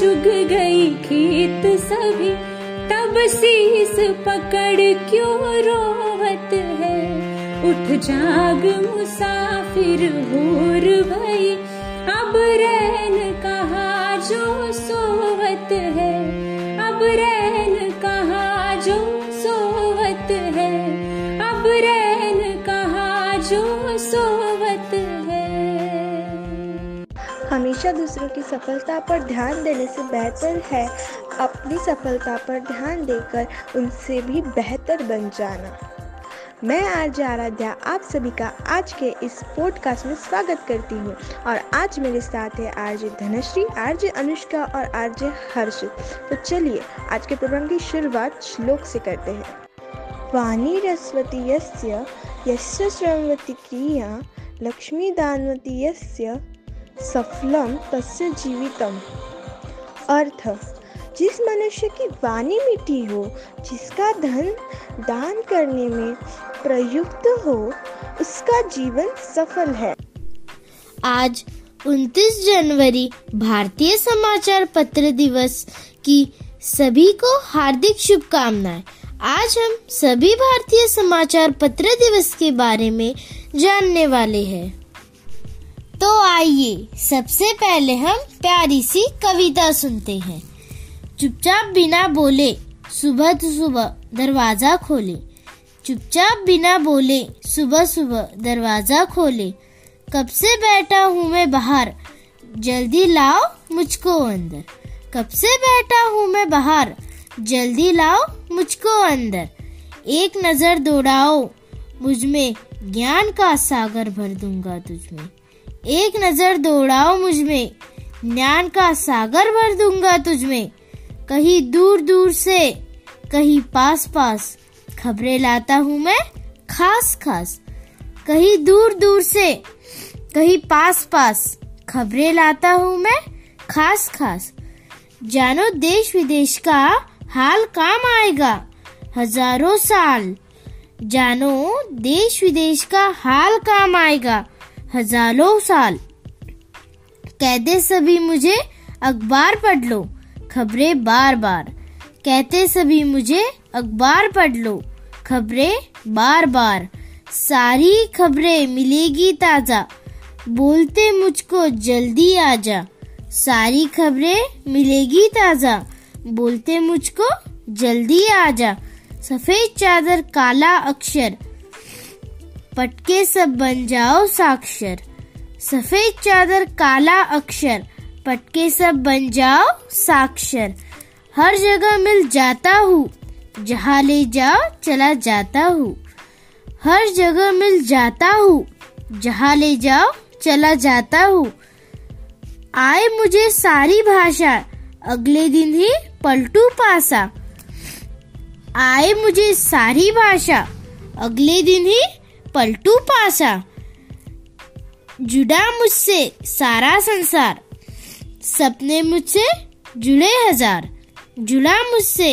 चुग गई खेत सभी, तब शीस पकड़ क्यों रोवत है? उठ जाग मुसाफिर, भोर भई, अब रैन हमेशा दूसरों की सफलता पर ध्यान देने से बेहतर है अपनी सफलता पर ध्यान देकर उनसे भी बेहतर बन जाना। मैं आरजे आराध्या, आप सभी का आज के इस पॉडकास्ट में स्वागत करती हूँ। और आज मेरे साथ है आरजे धनश्री, आरजे अनुष्का और आरजे हर्षित तो चलिए, आज के प्रोग्राम की शुरुआत श्लोक से करते हैं। वाणी रस्वती यस्य यस्य श्रवती क्रिया, लक्ष्मी दानवती यस्य सफलम तस्य जीवितम। अर्थ, जिस मनुष्य की वाणी मीठी हो, जिसका धन दान करने में प्रयुक्त हो, उसका जीवन सफल है। आज 29 जनवरी, भारतीय समाचार पत्र दिवस की सभी को हार्दिक शुभकामनाएँ। आज हम सभी भारतीय समाचार पत्र दिवस के बारे में जानने वाले हैं। तो आइए, सबसे पहले हम प्यारी सी कविता सुनते हैं। चुपचाप बिना बोले, सुबह सुबह दरवाज़ा खोले। चुपचाप बिना बोले, सुबह सुबह दरवाज़ा खोले। कब से बैठा हूँ मैं बाहर, जल्दी लाओ मुझको अंदर। कब से बैठा हूँ मैं बाहर, जल्दी लाओ मुझको अंदर। एक नज़र दौड़ाओ, मुझमें ज्ञान का सागर भर दूँगा तुझमें एक नज़र दौड़ाओ मुझमें। ज्ञान का सागर भर दूँगा तुझमें। कहीं दूर दूर से, कहीं पास पास खबरें लाता हूँ मैं खास खास कहीं दूर दूर से, कहीं पास पास खबरें लाता हूँ मैं खास खास जानो देश विदेश का हाल काम आएगा, हज़ारों साल। जानो देश विदेश का हाल काम आएगा हज़ारों साल। कहते सभी मुझे अखबार पढ़ लो, खबरें बार बार कहते सभी मुझे अखबार पढ़ लो, खबरें बार बार सारी खबरें मिलेगी ताज़ा, बोलते मुझको जल्दी आजा। सारी खबरें मिलेगी ताज़ा, बोलते मुझको जल्दी आजा। सफ़ेद चादर, काला अक्षर पटके सब बन जाओ साक्षर। सफ़ेद चादर, काला अक्षर, पटके सब बन जाओ साक्षर। हर जगह मिल जाता हूँ, जहाँ ले जाओ चला जाता हूँ। हर जगह मिल जाता हूँ, जहाँ ले जाओ चला जाता हूँ। आए मुझे सारी भाषा, अगले दिन ही पलटू पासा। आए मुझे सारी भाषा, अगले दिन ही पलटू पासा। जुड़ा मुझसे सारा संसार। सपने मुझसे जुड़े हज़ार। जुड़ा मुझसे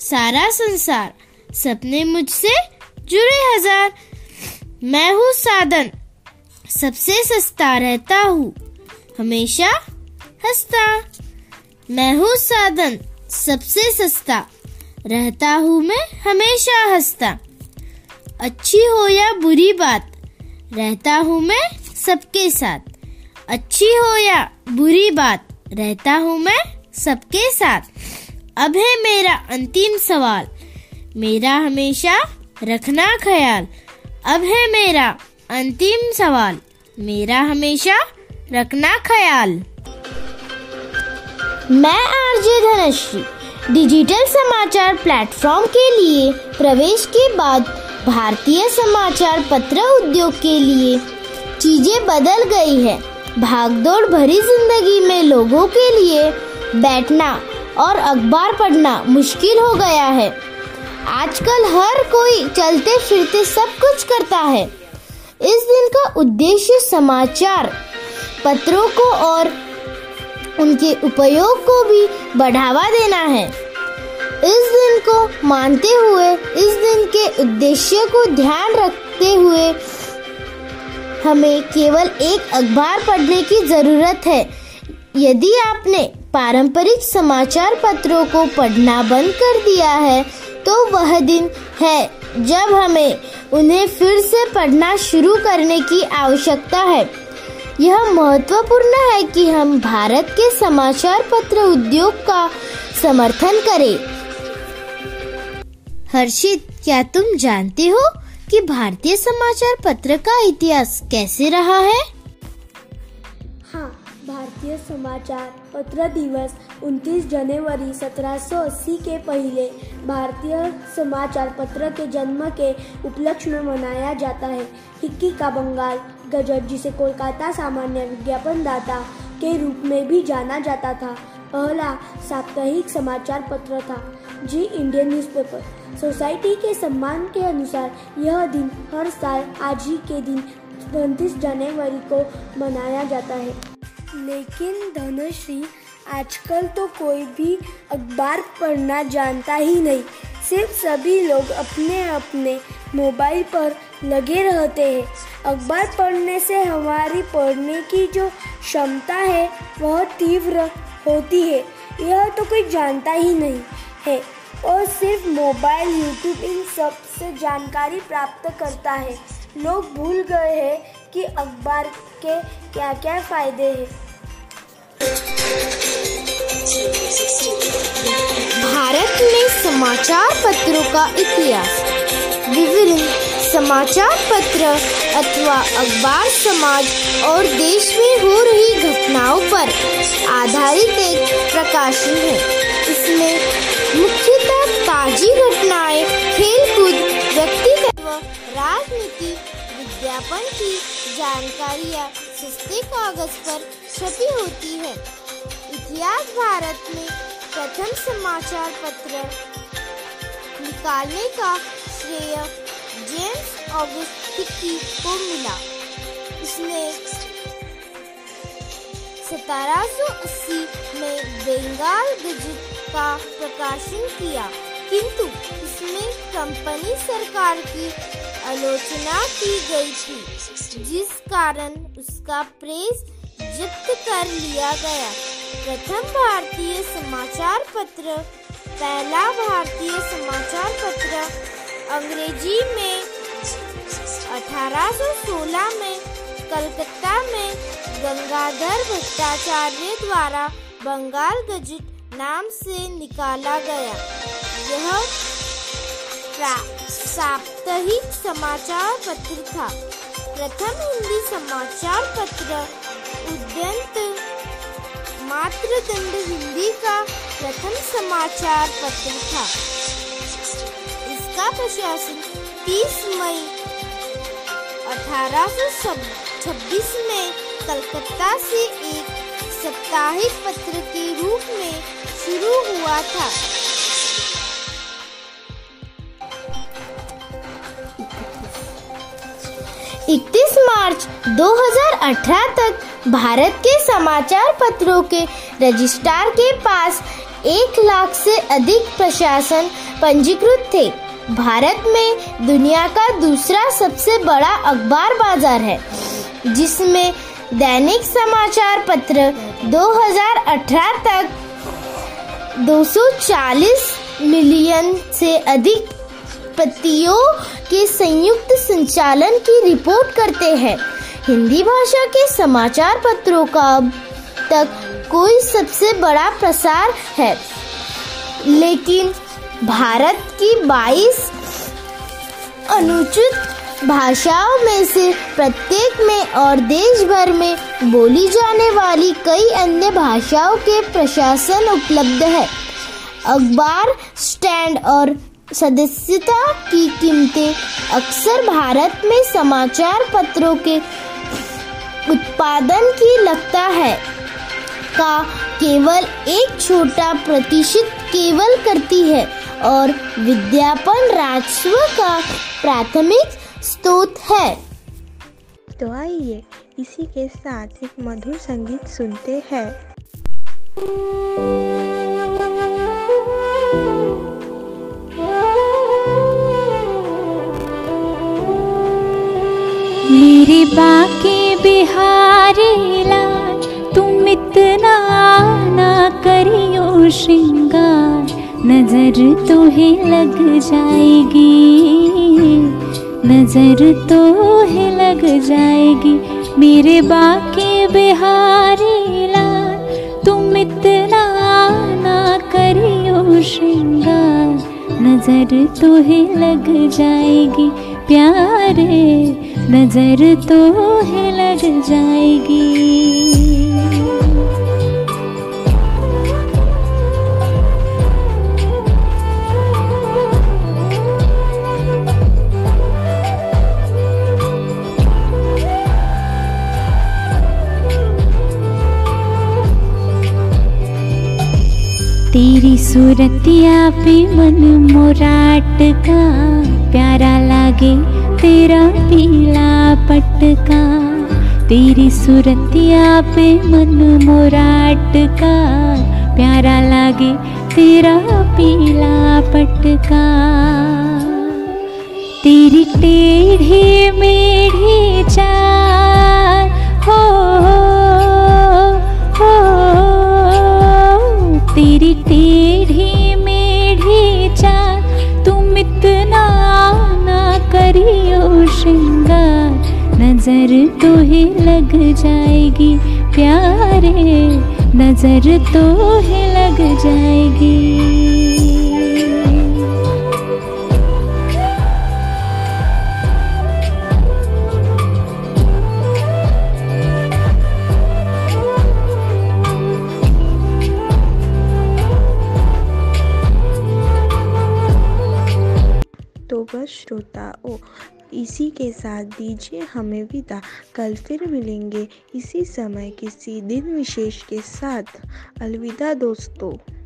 सारा संसार। सपने मुझसे जुड़े हज़ार। मैं हूँ साधन। सबसे सस्ता रहता हूँ। हमेशा हंसता। मैं हूँ साधन। सबसे सस्ता। रहता हूँ मैं हमेशा हंसता। अच्छी हो या बुरी बात, रहता हूँ मैं सबके साथ। अच्छी हो या बुरी बात, रहता हूँ मैं सबके साथ। अब है मेरा अंतिम सवाल। मेरा हमेशा रखना ख्याल। अब है मेरा अंतिम सवाल। मेरा हमेशा रखना ख्याल। मैं आरजे धनश्री, डिजिटल समाचार प्लेटफॉर्म के लिए प्रवेश के बाद भारतीय समाचार पत्र उद्योग के लिए चीज़ें बदल गई है। भागदौड़ भरी ज़िंदगी में लोगों के लिए बैठना और अखबार पढ़ना मुश्किल हो गया है। आजकल हर कोई चलते फिरते सब कुछ करता है। इस दिन का उद्देश्य समाचार पत्रों को और उनके उपयोग को भी बढ़ावा देना है। इस दिन को मानते हुए, इस दिन के उद्देश्य को ध्यान रखते हुए हमें केवल एक अखबार पढ़ने की ज़रूरत है। यदि आपने पारंपरिक समाचार पत्रों को पढ़ना बंद कर दिया है तो वह दिन है जब हमें उन्हें फिर से पढ़ना शुरू करने की आवश्यकता है। यह महत्वपूर्ण है कि हम भारत के समाचार पत्र उद्योग का समर्थन करें। हर्षित, क्या तुम जानते हो कि भारतीय समाचार पत्र का इतिहास कैसे रहा है? हाँ भारतीय समाचार पत्र दिवस 29 जनवरी 1780 के पहले भारतीय समाचार पत्र के जन्म के उपलक्ष्य में मनाया जाता है। हिक्की का बंगाल, गजट जिसे कोलकाता सामान्य विज्ञापन दाता के रूप में भी जाना जाता था। पहला साप्ताहिक समाचार पत्र था, जी इंडियन न्यूज़पेपर। सोसाइटी के सम्मान के अनुसार, यह दिन हर साल आज ही के दिन उनतीस जनवरी को मनाया जाता है। लेकिन धनश्री, आजकल तो कोई भी अखबार पढ़ना जानता ही नहीं। सिर्फ़ सभी लोग अपने अपने मोबाइल पर लगे रहते हैं। अखबार पढ़ने से हमारी पढ़ने की जो क्षमता है, वह तीव्र होती है। यह तो कोई जानता ही नहीं है और सिर्फ़ मोबाइल, यूट्यूब इन सबसे जानकारी प्राप्त करता है। लोग भूल गए हैं कि अखबार के क्या क्या फ़ायदे हैं। भारत में समाचार पत्रों का इतिहास। विभिन्न समाचार पत्र अथवा अखबार समाज और देश में हो रही घटनाओं पर आधारित एक प्रकाशन है। इसमें मुख्यतः ताजी घटनाएँ, खेलकूद, व्यक्तिगत व राजनीति विज्ञापन की जानकारियाँ सस्ते कागज़ पर छपी होती है। इतिहास भारत में प्रथम समाचार पत्र निकालने का श्रेय जेम्स ऑगस्ट हिक्की को मिला। इसने 1780 में बंगाल गजट का प्रकाशन किया। किंतु इसमें कंपनी सरकार की आलोचना की गई थी, जिस कारण उसका प्रेस जब्त कर लिया गया। प्रथम भारतीय समाचार पत्र, पहला भारतीय समाचार पत्र अंग्रेज़ी में 1816 में कलकत्ता में गंगाधर भट्टाचार्य द्वारा बंगाल गजट नाम से निकाला गया। यह साप्ताहिक समाचार पत्र था। प्रथम हिंदी समाचार पत्र, उद्यंत मातृदंड हिंदी का प्रथम समाचार पत्र था। इसका प्रशासन 30 मई 1826 में कलकत्ता से एक साप्ताहिक पत्र के रूप में शुरू हुआ था। इकतीस मार्च 2018 तक भारत के समाचार पत्रों के रजिस्ट्रार के पास एक लाख से अधिक प्रशासन पंजीकृत थे। भारत में दुनिया का दूसरा सबसे बड़ा अखबार बाज़ार है, जिसमें दैनिक समाचार पत्र 2018 तक 240 मिलियन से अधिक पतियों के संयुक्त संचालन की रिपोर्ट करते हैं। हिंदी भाषा के समाचार पत्रों का अब तक कोई सबसे बड़ा प्रसार है, लेकिन भारत की 22 अनुचित भाषाओं में से प्रत्येक में और देश भर में बोली जाने वाली कई अन्य भाषाओं के प्रशासन उपलब्ध है। अखबार, स्टैंड और सदस्यता की कीमतें अक्सर भारत में समाचार पत्रों के उत्पादन की लगता है। का केवल एक छोटा प्रतिशत केवल करती है। और विद्यापन राजस्व का प्राथमिक स्रोत है। तो आइए इसी के साथ एक मधुर संगीत सुनते हैं। मेरे बाके बिहारी लाल तुम इतना ना करियो श्रृंगार। नज़र तो है लग जाएगी। नज़र तो है लग जाएगी। मेरे बाके बिहारी लाल, तुम इतना ना करियो श्रृंगार। नज़र तो है लग जाएगी प्यारे, नज़र तो है लग जाएगी। सूरतिया पे मन मोराट का, प्यारा लागे तेरा पीला पटका। तेरी सूरतिया पे मन मोराट का, प्यारा लागे तेरा पीला पटका। तेरी टेढ़ी मेढ़ी चार हो हो इतना ना करियो श्रृंगार। नज़र तो ही लग जाएगी प्यारे, नज़र तो ही लग जाएगी। बस श्रोताओं इसी के साथ दीजिए हमें विदा। कल फिर मिलेंगे इसी समय, किसी दिन विशेष के साथ। अलविदा दोस्तों।